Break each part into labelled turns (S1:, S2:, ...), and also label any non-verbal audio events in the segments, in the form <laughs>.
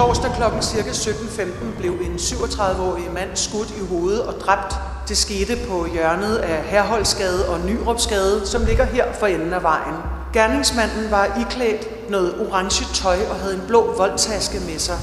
S1: Torsdag kl. ca. 17.15 blev en 37-årig mand skudt i hovedet og dræbt. Det skete på hjørnet af Herholdsgade og Nyrupsgade, som ligger her for enden af vejen. Gerningsmanden var iklædt noget orange tøj og havde en blå voldtaske med sig.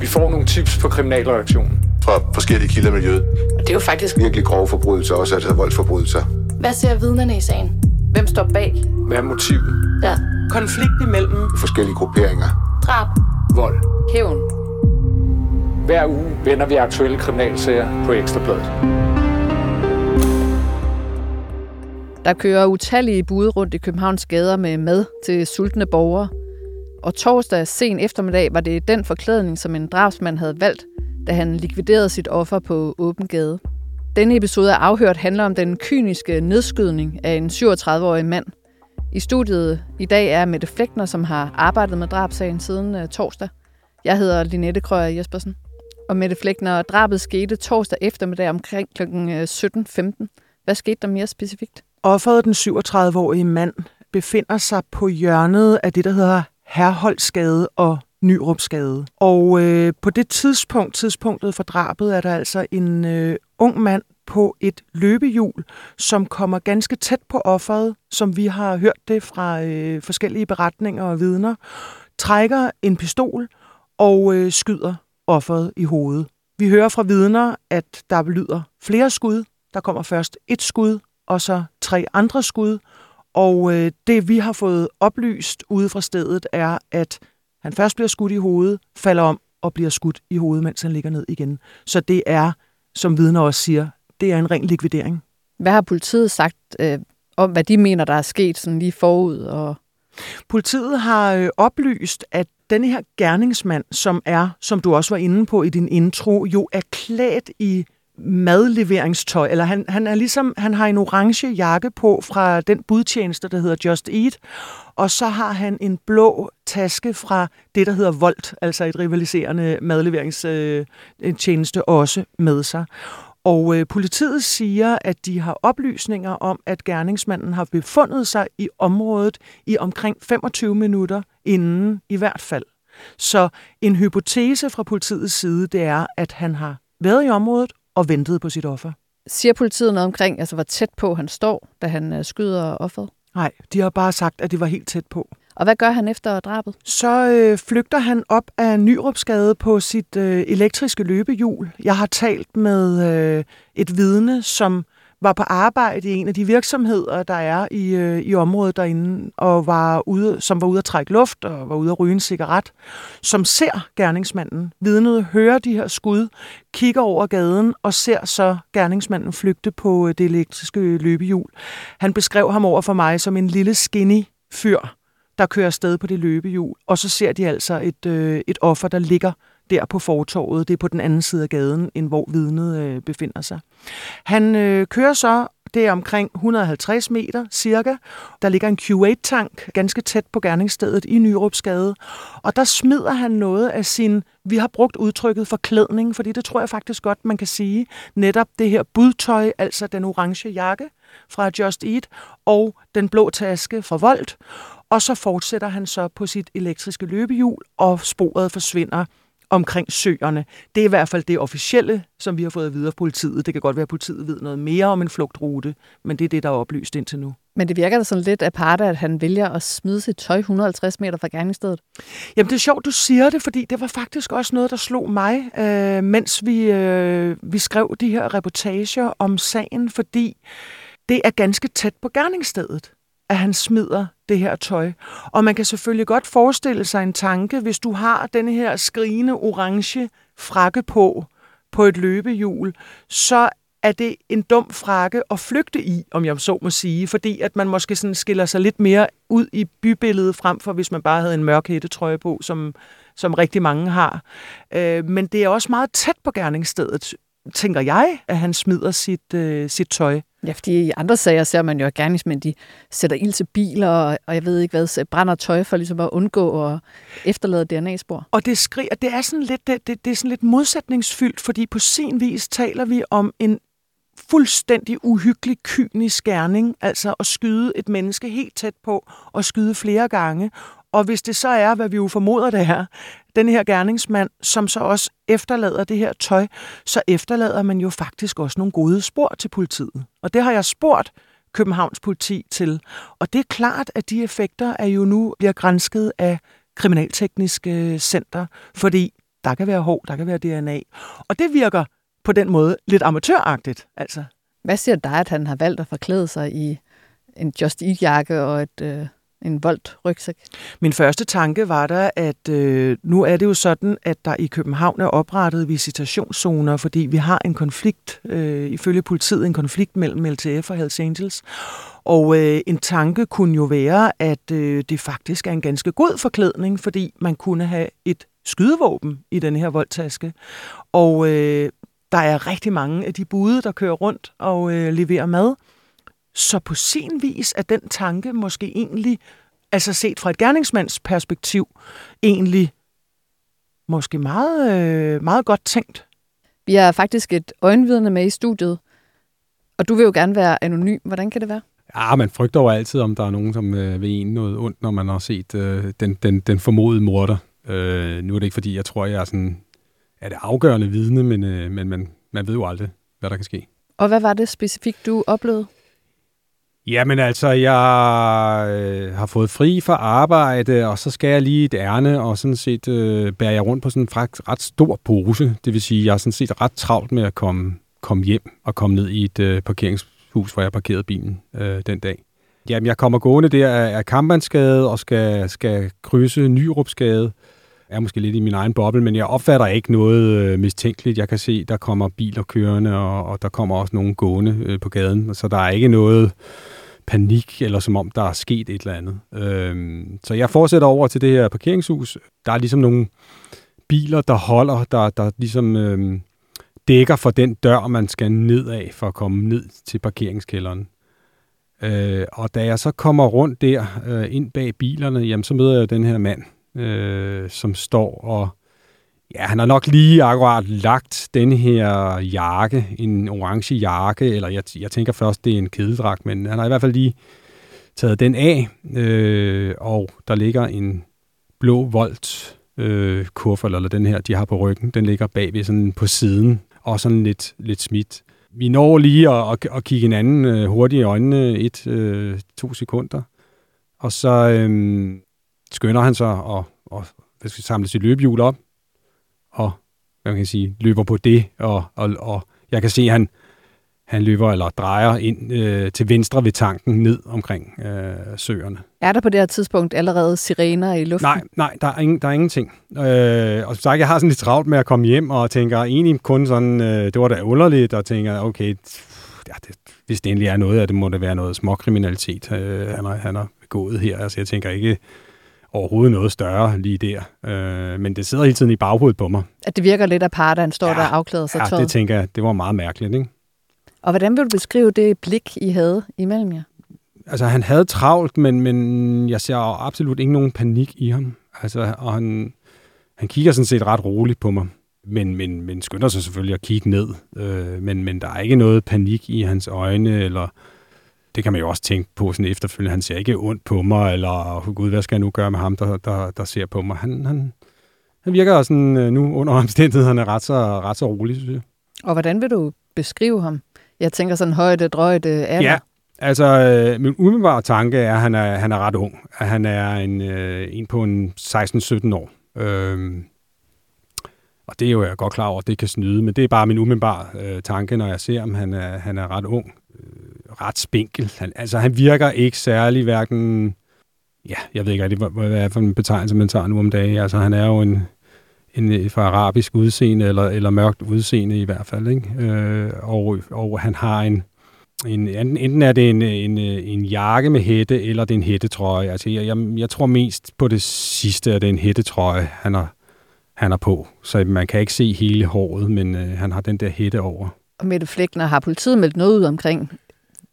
S2: Vi får nogle tips på kriminalreaktionen.
S3: Fra forskellige kilder i miljøet.
S4: Det er jo faktisk
S3: Virkelig grove forbrydelser, også altså voldsforbrydelser.
S4: Hvad ser vidnerne i sagen? Hvem står bag?
S2: Hvad er motivet?
S4: Ja.
S1: Konflikt imellem
S3: Forskellige grupperinger.
S4: Drab.
S2: Vold.
S4: Hævn.
S2: Hver uge vender vi aktuelle kriminalsager på Ekstrabladet.
S5: Der kører utallige bude rundt i Københavns gader med mad til sultne borgere. Og torsdag sen eftermiddag var det den forklædning, som en drabsmand havde valgt, da han likviderede sit offer på åben gade. Denne episode af Afhørt handler om den kyniske nedskydning af en 37-årig mand. I studiet i dag er Mette Flækner, som har arbejdet med drabsagen siden øh, torsdag. Jeg hedder Linette Krøyer Jespersen. Og Mette Flækner, drabet skete torsdag eftermiddag omkring kl. 17.15. Øh, Hvad skete der mere specifikt?
S1: Offeret, den 37-årige mand, befinder sig på hjørnet af det, der hedder Herholdsgade og Nyrupsgade. Og øh, på det tidspunkt, tidspunktet for drabet, er der altså en øh, ung mand på et løbehjul, som kommer ganske tæt på offeret, som vi har hørt det fra øh, forskellige beretninger og vidner, trækker en pistol og øh, skyder offeret i hovedet. Vi hører fra vidner, at der lyder flere skud. Der kommer først et skud, og så tre andre skud. Og øh, det, vi har fået oplyst ude fra stedet, er, at han først bliver skudt i hovedet, falder om og bliver skudt i hovedet, mens han ligger ned igen. Så det er, som vidner også siger, det er en ren likvidering.
S5: Hvad har politiet sagt øh, om, hvad de mener, der er sket sådan lige forud? Og...
S1: Politiet har øh, oplyst, at denne her gerningsmand, som er, som du også var inde på i din intro, jo er klædt i madleveringstøj, eller han, han er ligesom, han har en orange jakke på fra den budtjeneste, der hedder Just Eat, og så har han en blå taske fra det, der hedder Volt, altså et rivaliserende madleveringstjeneste øh, også med sig. Og øh, politiet siger, at de har oplysninger om, at gerningsmanden har befundet sig i området i omkring 25 minutter inden i hvert fald. Så en hypotese fra politiets side, det er, at han har været i området og ventet på sit offer.
S5: Siger politiet noget omkring, altså hvor tæt på han står, da han øh, skyder offeret?
S1: Nej, de har bare sagt, at det var helt tæt på.
S5: Og hvad gør han efter drabet?
S1: Så øh, flygter han op af Nyrupsgade på sit øh, elektriske løbehjul. Jeg har talt med øh, et vidne, som var på arbejde i en af de virksomheder, der er i, øh, i området derinde, og var ude, som var ude at trække luft og var ude at ryge en cigaret, som ser gerningsmanden. Vidnet hører de her skud, kigger over gaden og ser så gerningsmanden flygte på øh, det elektriske løbehjul. Han beskrev ham over for mig som en lille skinny fyr, der kører afsted på det løbehjul, og så ser de altså et, øh, et offer, der ligger der på fortorvet. Det er på den anden side af gaden, end hvor vidnet øh, befinder sig. Han øh, kører så, det er omkring 150 meter cirka. Der ligger en Q8-tank ganske tæt på gerningsstedet i Nyrupsgade. Og der smider han noget af sin, vi har brugt udtrykket forklædning, fordi det tror jeg faktisk godt, man kan sige. Netop det her budtøj, altså den orange jakke fra Just Eat, og den blå taske fra Volt. Og så fortsætter han så på sit elektriske løbehjul, og sporet forsvinder omkring søerne. Det er i hvert fald det officielle, som vi har fået at vide af politiet. Det kan godt være, at politiet ved noget mere om en flugtrute, men det er det, der er oplyst indtil nu.
S5: Men det virker da sådan lidt aparte, at han vælger at smide sit tøj 150 meter fra gerningsstedet.
S1: Jamen det er sjovt, du siger det, fordi det var faktisk også noget, der slog mig, øh, mens vi, øh, vi skrev de her reportager om sagen, fordi det er ganske tæt på gerningsstedet at han smider det her tøj. Og man kan selvfølgelig godt forestille sig en tanke, hvis du har den her skrigende orange frakke på, på et løbehjul, så er det en dum frakke at flygte i, om jeg så må sige, fordi at man måske sådan skiller sig lidt mere ud i bybilledet frem for, hvis man bare havde en mørk hættetrøje på, som, som rigtig mange har. Øh, men det er også meget tæt på gerningsstedet, tænker jeg, at han smider sit, øh, sit tøj.
S5: Ja, fordi i andre sager ser man jo, at gerningsmænd de sætter ild til biler, og, og jeg ved ikke hvad, brænder tøj for ligesom at undgå at efterlade DNA-spor.
S1: Og det, skriger, det, er sådan lidt, det, det, det er sådan lidt modsætningsfyldt, fordi på sin vis taler vi om en fuldstændig uhyggelig, kynisk gerning, altså at skyde et menneske helt tæt på, og skyde flere gange, og hvis det så er, hvad vi jo formoder det er, den her gerningsmand, som så også efterlader det her tøj, så efterlader man jo faktisk også nogle gode spor til politiet. Og det har jeg spurgt Københavns politi til. Og det er klart, at de effekter er jo nu bliver grænsket af Kriminaltekniske Center, fordi der kan være hår, der kan være DNA. Og det virker på den måde lidt amatøragtigt. Altså.
S5: Hvad siger dig, at han har valgt at forklæde sig i en Just Eat-jakke og et, øh, en voldt rygsæk?
S1: Min første tanke var der, at øh, nu er det jo sådan, at der i København er oprettet visitationszoner, fordi vi har en konflikt, øh, ifølge politiet, en konflikt mellem LTF og Hells Angels. Og øh, en tanke kunne jo være, at øh, det faktisk er en ganske god forklædning, fordi man kunne have et skydevåben i den her voldtaske. Og øh, der er rigtig mange af de bude, der kører rundt og øh, leverer mad. Så på sin vis er den tanke måske egentlig, altså set fra et gerningsmands perspektiv, egentlig måske meget, øh, meget godt tænkt.
S5: Vi har faktisk et øjenvidne med i studiet, og du vil jo gerne være anonym. Hvordan kan det være?
S6: Ja, man frygter jo altid, om der er nogen, som øh, vil en noget ondt, når man har set øh, den, den, den formodede morder. Øh, nu er det ikke, fordi jeg tror, jeg er sådan er det afgørende vidne, men, øh, men man, man ved jo aldrig, hvad der kan ske.
S5: Og hvad var det specifikt, du oplevede?
S6: Jamen altså, jeg øh, har fået fri fra arbejde, og så skal jeg lige et ærne, og sådan set øh, bærer jeg rundt på sådan en ret stor pose. Det vil sige, jeg er sådan set ret travlt med at komme, komme hjem og komme ned i et øh, parkeringshus, hvor jeg parkerede bilen øh, den dag. Jamen, jeg kommer gående der af, Kampmandsgade og skal, skal krydse Nyrupsgade. Jeg er måske lidt i min egen boble, men jeg opfatter ikke noget øh, mistænkeligt. Jeg kan se, der kommer biler kørende, og, og der kommer også nogen gående øh, på gaden. Så der er ikke noget panik, eller som om der er sket et eller andet. Øhm, så jeg fortsætter over til det her parkeringshus. Der er ligesom nogle biler, der holder, der, der ligesom øhm, dækker for den dør, man skal ned af for at komme ned til parkeringskælderen. Øh, og da jeg så kommer rundt der øh, ind bag bilerne, jamen så møder jeg den her mand, øh, som står og Ja, han har nok lige akkurat lagt den her jakke, en orange jakke, eller jeg, jeg tænker først, det er en kedeldragt, men han har i hvert fald lige taget den af, øh, og der ligger en blå volt øh, kuffert, eller den her, de har på ryggen, den ligger bagved sådan på siden, og sådan lidt, lidt smidt. Vi når lige at, at, at kigge hinanden øh, hurtigt i øjnene, et, øh, to sekunder, og så øh, skynder han sig og, og hvad skal samle sit løbehjul op, og hvad man kan sige, løber på det, og, og, og jeg kan se, at han, han løber eller drejer ind øh, til venstre ved tanken ned omkring øh, søerne.
S5: Er der på det her tidspunkt allerede sirener i luften?
S6: Nej, nej, der er, ingen, der er ingenting. Øh, og som sagt, jeg har sådan lidt travlt med at komme hjem, og tænker egentlig kun sådan, øh, det var da underligt, og tænker, okay, ja, det, hvis det endelig er noget af det, må det være noget småkriminalitet, øh, han, har, han har begået her. Altså jeg tænker ikke, overhovedet noget større lige der. Øh, men det sidder hele tiden i baghovedet på mig.
S5: At det virker lidt apart, at han står ja, der og afklæder sig
S6: ja,
S5: tøjet.
S6: det tænker jeg, det var meget mærkeligt. Ikke?
S5: Og hvordan vil du beskrive det blik, I havde imellem jer?
S6: Altså, han havde travlt, men, men jeg ser absolut ikke nogen panik i ham. Altså, og han, han kigger sådan set ret roligt på mig, men, men, men skynder sig selvfølgelig at kigge ned. Øh, men, men der er ikke noget panik i hans øjne, eller det kan man jo også tænke på sådan efterfølgende. Han ser ikke ondt på mig, eller oh, gud, hvad skal jeg nu gøre med ham, der, der, der ser på mig. Han, han, han virker sådan øh, nu under <laughs> omstændighederne ret så, ret så rolig, synes jeg.
S5: Og hvordan vil du beskrive ham? Jeg tænker sådan højde, drøjde, alder.
S6: Ja, altså øh, min umiddelbare tanke er, at han er, han er ret ung. At han er en, øh, en på en 16-17 år. Øh, og det er jo jeg er godt klar over, at det kan snyde, men det er bare min umiddelbare øh, tanke, når jeg ser ham. Han er, han er ret ung ret spinkel. Han, altså, han virker ikke særlig hverken... Ja, jeg ved ikke rigtig, hvad, hvad er for en betegnelse, man tager nu om dagen. Altså, han er jo en, en øh, fra arabisk udseende, eller, eller mørkt udseende i hvert fald. Ikke? Øh, og, og han har en, en, enten er det en, en, øh, en jakke med hætte, eller det er en hættetrøje. Altså, jeg, jeg, jeg tror mest på det sidste, at det er en hættetrøje, han har, han er på. Så man kan ikke se hele håret, men øh, han har den der hætte over.
S5: Og Mette Flækner har politiet meldt noget ud omkring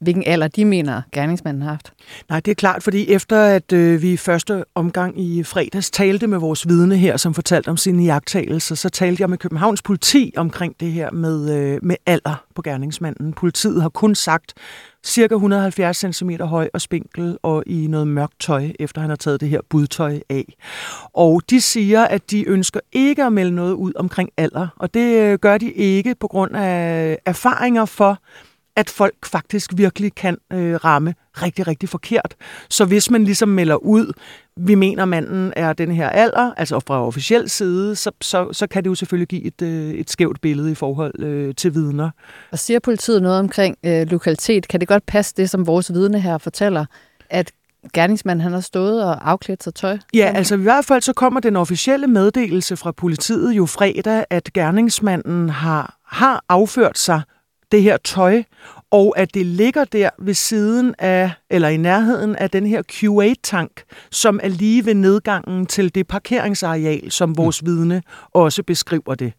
S5: hvilken alder de mener, gerningsmanden har haft.
S1: Nej, det er klart, fordi efter at øh, vi i første omgang i fredags talte med vores vidne her, som fortalte om sine jagttagelser, så talte jeg med Københavns politi omkring det her med, øh, med alder på gerningsmanden. Politiet har kun sagt cirka 170 cm høj og spinkel og i noget mørkt tøj, efter han har taget det her budtøj af. Og de siger, at de ønsker ikke at melde noget ud omkring alder, og det øh, gør de ikke på grund af erfaringer for, at folk faktisk virkelig kan øh, ramme rigtig, rigtig forkert. Så hvis man ligesom melder ud, vi mener, manden er den her alder, altså fra officiel side, så, så, så kan det jo selvfølgelig give et, øh, et skævt billede i forhold øh, til vidner.
S5: Og siger politiet noget omkring øh, lokalitet? Kan det godt passe det, som vores vidne her fortæller, at gerningsmanden han har stået og afklædt sig tøj?
S1: Ja, altså i hvert fald så kommer den officielle meddelelse fra politiet jo fredag, at gerningsmanden har, har afført sig det her tøj, og at det ligger der ved siden af, eller i nærheden af den her Q8-tank, som er lige ved nedgangen til det parkeringsareal, som vores mm. vidne også beskriver det.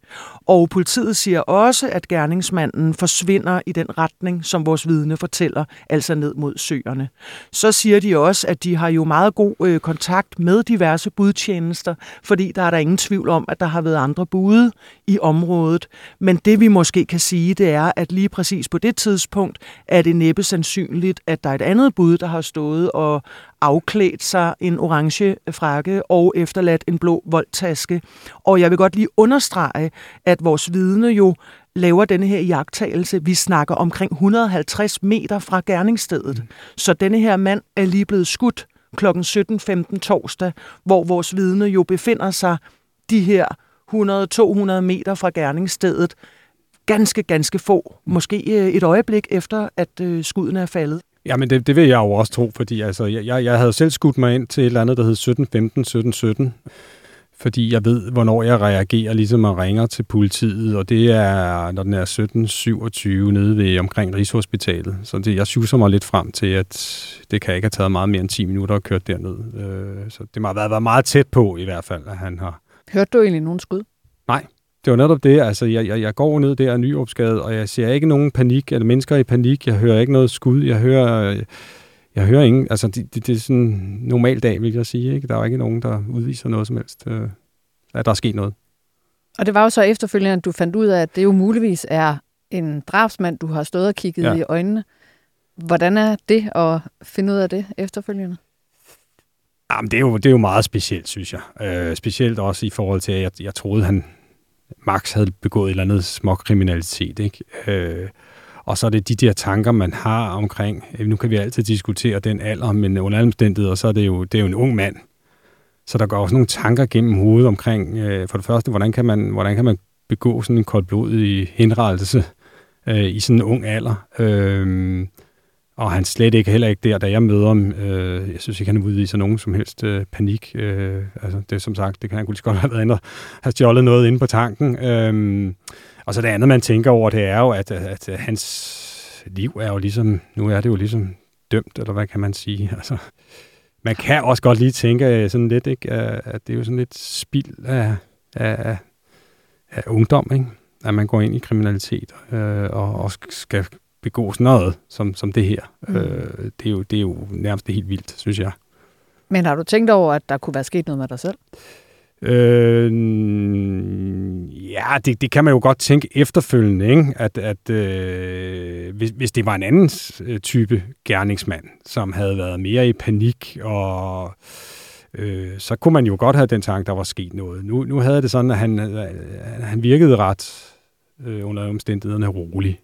S1: Og politiet siger også, at gerningsmanden forsvinder i den retning, som vores vidne fortæller, altså ned mod søerne. Så siger de også, at de har jo meget god øh, kontakt med diverse budtjenester, fordi der er der ingen tvivl om, at der har været andre bude i området. Men det vi måske kan sige, det er, at lige præcis på det tidspunkt er det næppe sandsynligt, at der er et andet bud, der har stået og afklædt sig en orange frakke og efterladt en blå voldtaske. Og jeg vil godt lige understrege, at vores vidne jo laver denne her jagttagelse. Vi snakker omkring 150 meter fra gerningsstedet. Mm. Så denne her mand er lige blevet skudt kl. 17.15 torsdag, hvor vores vidne jo befinder sig de her 100-200 meter fra gerningsstedet. Ganske, ganske få. Måske øh, et øjeblik efter, at øh, skuden er faldet.
S6: Ja, men det, det vil jeg jo også tro, fordi altså, jeg, jeg havde selv skudt mig ind til et eller andet, der hed 1715, 1717, fordi jeg ved, hvornår jeg reagerer, ligesom at ringer til politiet, og det er, når den er 1727 nede ved omkring Rigshospitalet. Så det, jeg suser mig lidt frem til, at det kan ikke have taget meget mere end 10 minutter at køre derned. Øh, så det må have været meget tæt på i hvert fald, at han har...
S5: Hørte du egentlig nogen skud?
S6: Nej, det var netop det. Altså, jeg, jeg, jeg går ned der af Nyopsgade, og jeg ser ikke nogen panik, eller mennesker i panik. Jeg hører ikke noget skud. Jeg hører, jeg hører ingen... Altså, det, det, det er sådan en normal dag, vil jeg sige. Ikke? Der er ikke nogen, der udviser noget som helst. Øh, at der er sket noget.
S5: Og det var jo så efterfølgende, at du fandt ud af, at det jo muligvis er en drabsmand, du har stået og kigget ja. i øjnene. Hvordan er det at finde ud af det efterfølgende?
S6: Jamen, det er jo, det er jo meget specielt, synes jeg. Øh, specielt også i forhold til, at jeg, jeg troede, han, Max havde begået et eller andet småkriminalitet, ikke? Øh, og så er det de der tanker, man har omkring, øh, nu kan vi altid diskutere den alder, men under alle omstændigheder, så er det jo, det er jo en ung mand. Så der går også nogle tanker gennem hovedet omkring, øh, for det første, hvordan kan man, hvordan kan man begå sådan en koldblodig henrettelse øh, i sådan en ung alder? Øh, og han slet ikke heller ikke der, da jeg møder ham. Øh, jeg synes ikke, han udviser nogen som helst øh, panik. Øh, altså, det som sagt, det kan han kunne godt have været inde og have stjålet noget inde på tanken. Øh, og så det andet, man tænker over, det er jo, at, at, at hans liv er jo ligesom, nu er det jo ligesom dømt, eller hvad kan man sige? <laughs> Altså, man kan også godt lige tænke øh, sådan lidt, ikke, at det er jo sådan lidt spild af, af, af ungdom, ikke? at man går ind i kriminalitet øh, og, og skal begå sådan noget som, som det her. Mm. Øh, det, er jo, det er jo nærmest helt vildt, synes jeg.
S5: Men har du tænkt over, at der kunne være sket noget med dig selv?
S6: Øh, ja, det, det kan man jo godt tænke efterfølgende, ikke? at, at øh, hvis, hvis det var en anden øh, type gerningsmand, som havde været mere i panik, og øh, så kunne man jo godt have den tanke, der var sket noget. Nu, nu havde det sådan, at han, øh, han virkede ret øh, under omstændighederne rolig.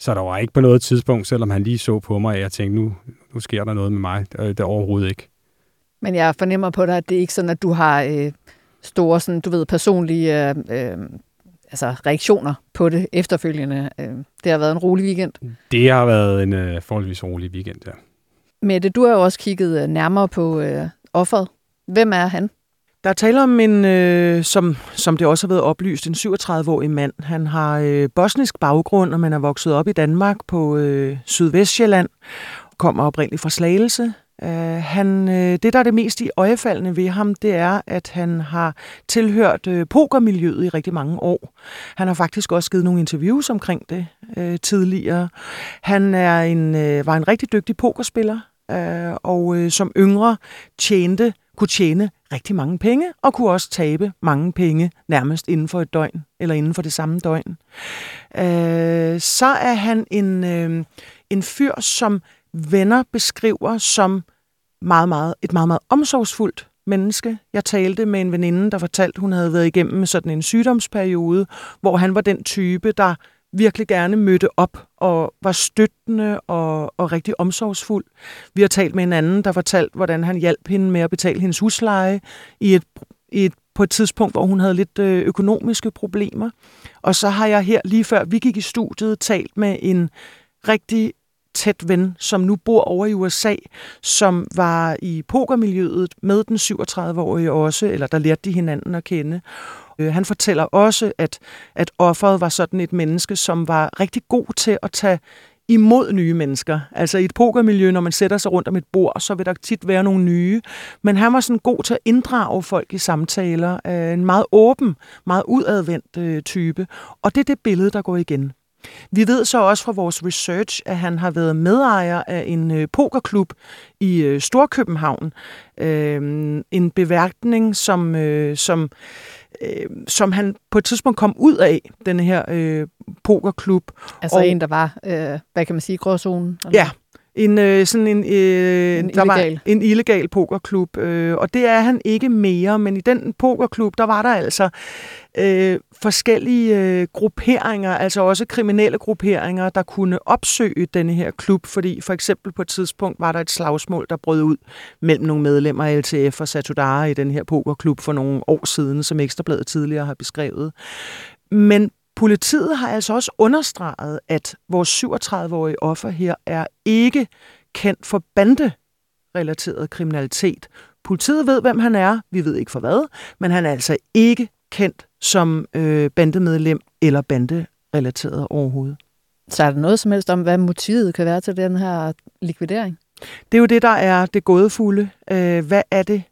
S6: Så der var ikke på noget tidspunkt, selvom han lige så på mig, at jeg tænkte, nu, nu sker der noget med mig. Det er overhovedet ikke.
S5: Men jeg fornemmer på dig, at det er ikke sådan, at du har øh, store, sådan, du ved, personlige øh, øh, altså reaktioner på det efterfølgende. Øh, det har været en rolig weekend.
S6: Det har været en øh, forholdsvis rolig weekend, ja.
S5: Mette, du har jo også kigget øh, nærmere på øh, offeret. Hvem er han?
S1: Der er tale om en, øh, som, som det også har været oplyst, en 37-årig mand. Han har øh, bosnisk baggrund, og man er vokset op i Danmark på øh, Sydvestjylland. Kommer oprindeligt fra Slagelse. Øh, han, øh, det, der er det mest i øjefaldende ved ham, det er, at han har tilhørt øh, pokermiljøet i rigtig mange år. Han har faktisk også givet nogle interviews omkring det øh, tidligere. Han er en, øh, var en rigtig dygtig pokerspiller, øh, og øh, som yngre tjente, kunne tjene rigtig mange penge, og kunne også tabe mange penge nærmest inden for et døgn, eller inden for det samme døgn. Øh, så er han en, øh, en fyr, som venner beskriver som meget, meget, et meget, meget omsorgsfuldt menneske. Jeg talte med en veninde, der fortalte, hun havde været igennem sådan en sygdomsperiode, hvor han var den type, der virkelig gerne mødte op og var støttende og, og rigtig omsorgsfuld. Vi har talt med en anden, der fortalte, hvordan han hjalp hende med at betale hendes husleje i et, i et, på et tidspunkt, hvor hun havde lidt øh, økonomiske problemer. Og så har jeg her lige før vi gik i studiet talt med en rigtig tæt ven, som nu bor over i USA, som var i pokermiljøet med den 37-årige også, eller der lærte de hinanden at kende. Øh, han fortæller også, at, at offeret var sådan et menneske, som var rigtig god til at tage imod nye mennesker. Altså i et pokermiljø, når man sætter sig rundt om et bord, så vil der tit være nogle nye. Men han var sådan god til at inddrage folk i samtaler. En meget åben, meget udadvendt øh, type. Og det er det billede, der går igen. Vi ved så også fra vores research, at han har været medejer af en øh, pokerklub i Storkøbenhavn. Øhm, en beværkning, som, som, øh, som han på et tidspunkt kom ud af, den her øh, pokerklub.
S5: Altså og, en, der var, øh, hvad kan man sige, gråzonen?
S1: Eller? Ja, en øh, sådan en, øh, en, der illegal. Var en illegal pokerklub, øh, og det er han ikke mere, men i den pokerklub, der var der altså øh, forskellige øh, grupperinger, altså også kriminelle grupperinger, der kunne opsøge denne her klub, fordi for eksempel på et tidspunkt var der et slagsmål, der brød ud mellem nogle medlemmer af LTF og Satudara i den her pokerklub for nogle år siden, som Ekstrabladet tidligere har beskrevet. Men Politiet har altså også understreget, at vores 37-årige offer her er ikke kendt for banderelateret kriminalitet. Politiet ved, hvem han er. Vi ved ikke for hvad, men han er altså ikke kendt som øh, bandemedlem eller banderelateret overhovedet.
S5: Så er der noget som helst om, hvad motivet kan være til den her likvidering?
S1: Det er jo det, der er det gådefulde. Øh, hvad er det?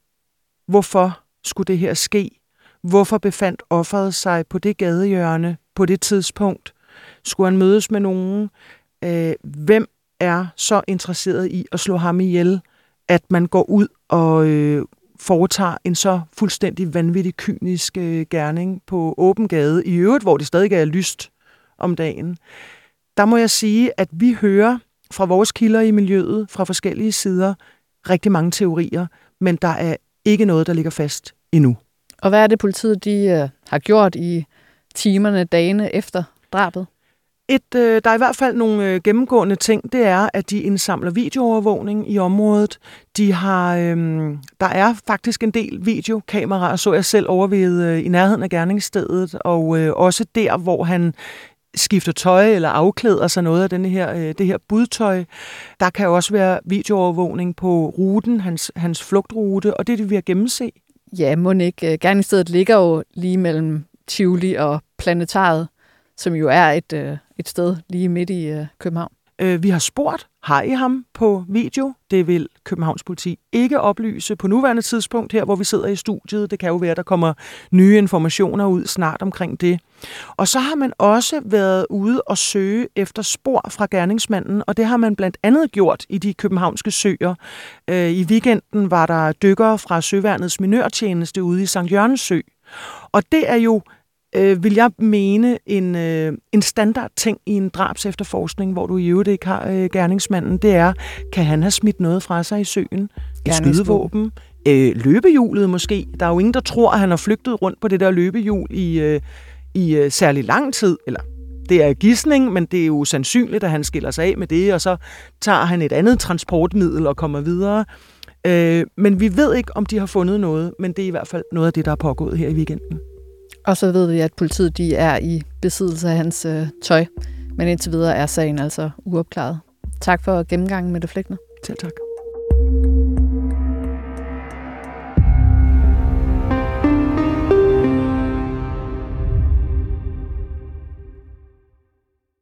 S1: Hvorfor skulle det her ske? Hvorfor befandt offeret sig på det gadehjørne på det tidspunkt? Skulle han mødes med nogen? Øh, hvem er så interesseret i at slå ham ihjel, at man går ud og øh, foretager en så fuldstændig vanvittig, kynisk øh, gerning på åben gade, i øvrigt, hvor det stadig er lyst om dagen. Der må jeg sige, at vi hører fra vores kilder i miljøet, fra forskellige sider, rigtig mange teorier, men der er ikke noget, der ligger fast endnu.
S5: Og hvad er det, politiet de, øh, har gjort i timerne, dagene efter drabet?
S1: Et, øh, der er i hvert fald nogle øh, gennemgående ting, det er, at de indsamler videoovervågning i området. De har, øh, der er faktisk en del videokameraer, så jeg selv over ved, øh, i nærheden af gerningsstedet, og øh, også der, hvor han skifter tøj eller afklæder sig noget af denne her, øh, det her budtøj. Der kan også være videoovervågning på ruten, hans, hans flugtrute, og det er det, vi har gennemset.
S5: Ja, må ikke. Øh, gerningsstedet ligger jo lige mellem Tivoli og Planetariet, som jo er et, øh, et sted lige midt i øh, København.
S1: Øh, vi har spurgt, har I ham på video? Det vil Københavns politi ikke oplyse på nuværende tidspunkt her, hvor vi sidder i studiet. Det kan jo være, at der kommer nye informationer ud snart omkring det. Og så har man også været ude og søge efter spor fra gerningsmanden, og det har man blandt andet gjort i de københavnske søer. Øh, I weekenden var der dykkere fra Søværnets minørtjeneste ude i St. Jørgens Sø. Og det er jo øh, vil jeg mene, en, øh, en standard ting i en drabs efterforskning, hvor du i øvrigt ikke har øh, gerningsmanden, det er, kan han have smidt noget fra sig i søen? Et skydevåben? Øh, løbehjulet måske? Der er jo ingen, der tror, at han har flygtet rundt på det der løbehjul i, øh, i øh, særlig lang tid, eller det er gidsning, men det er jo sandsynligt, at han skiller sig af med det, og så tager han et andet transportmiddel og kommer videre. Øh, men vi ved ikke, om de har fundet noget, men det er i hvert fald noget af det, der er pågået her i weekenden.
S5: Og så ved vi, at politiet de er i besiddelse af hans øh, tøj. Men indtil videre er sagen altså uopklaret. Tak for gennemgangen, med det Flækner.
S1: Selv tak.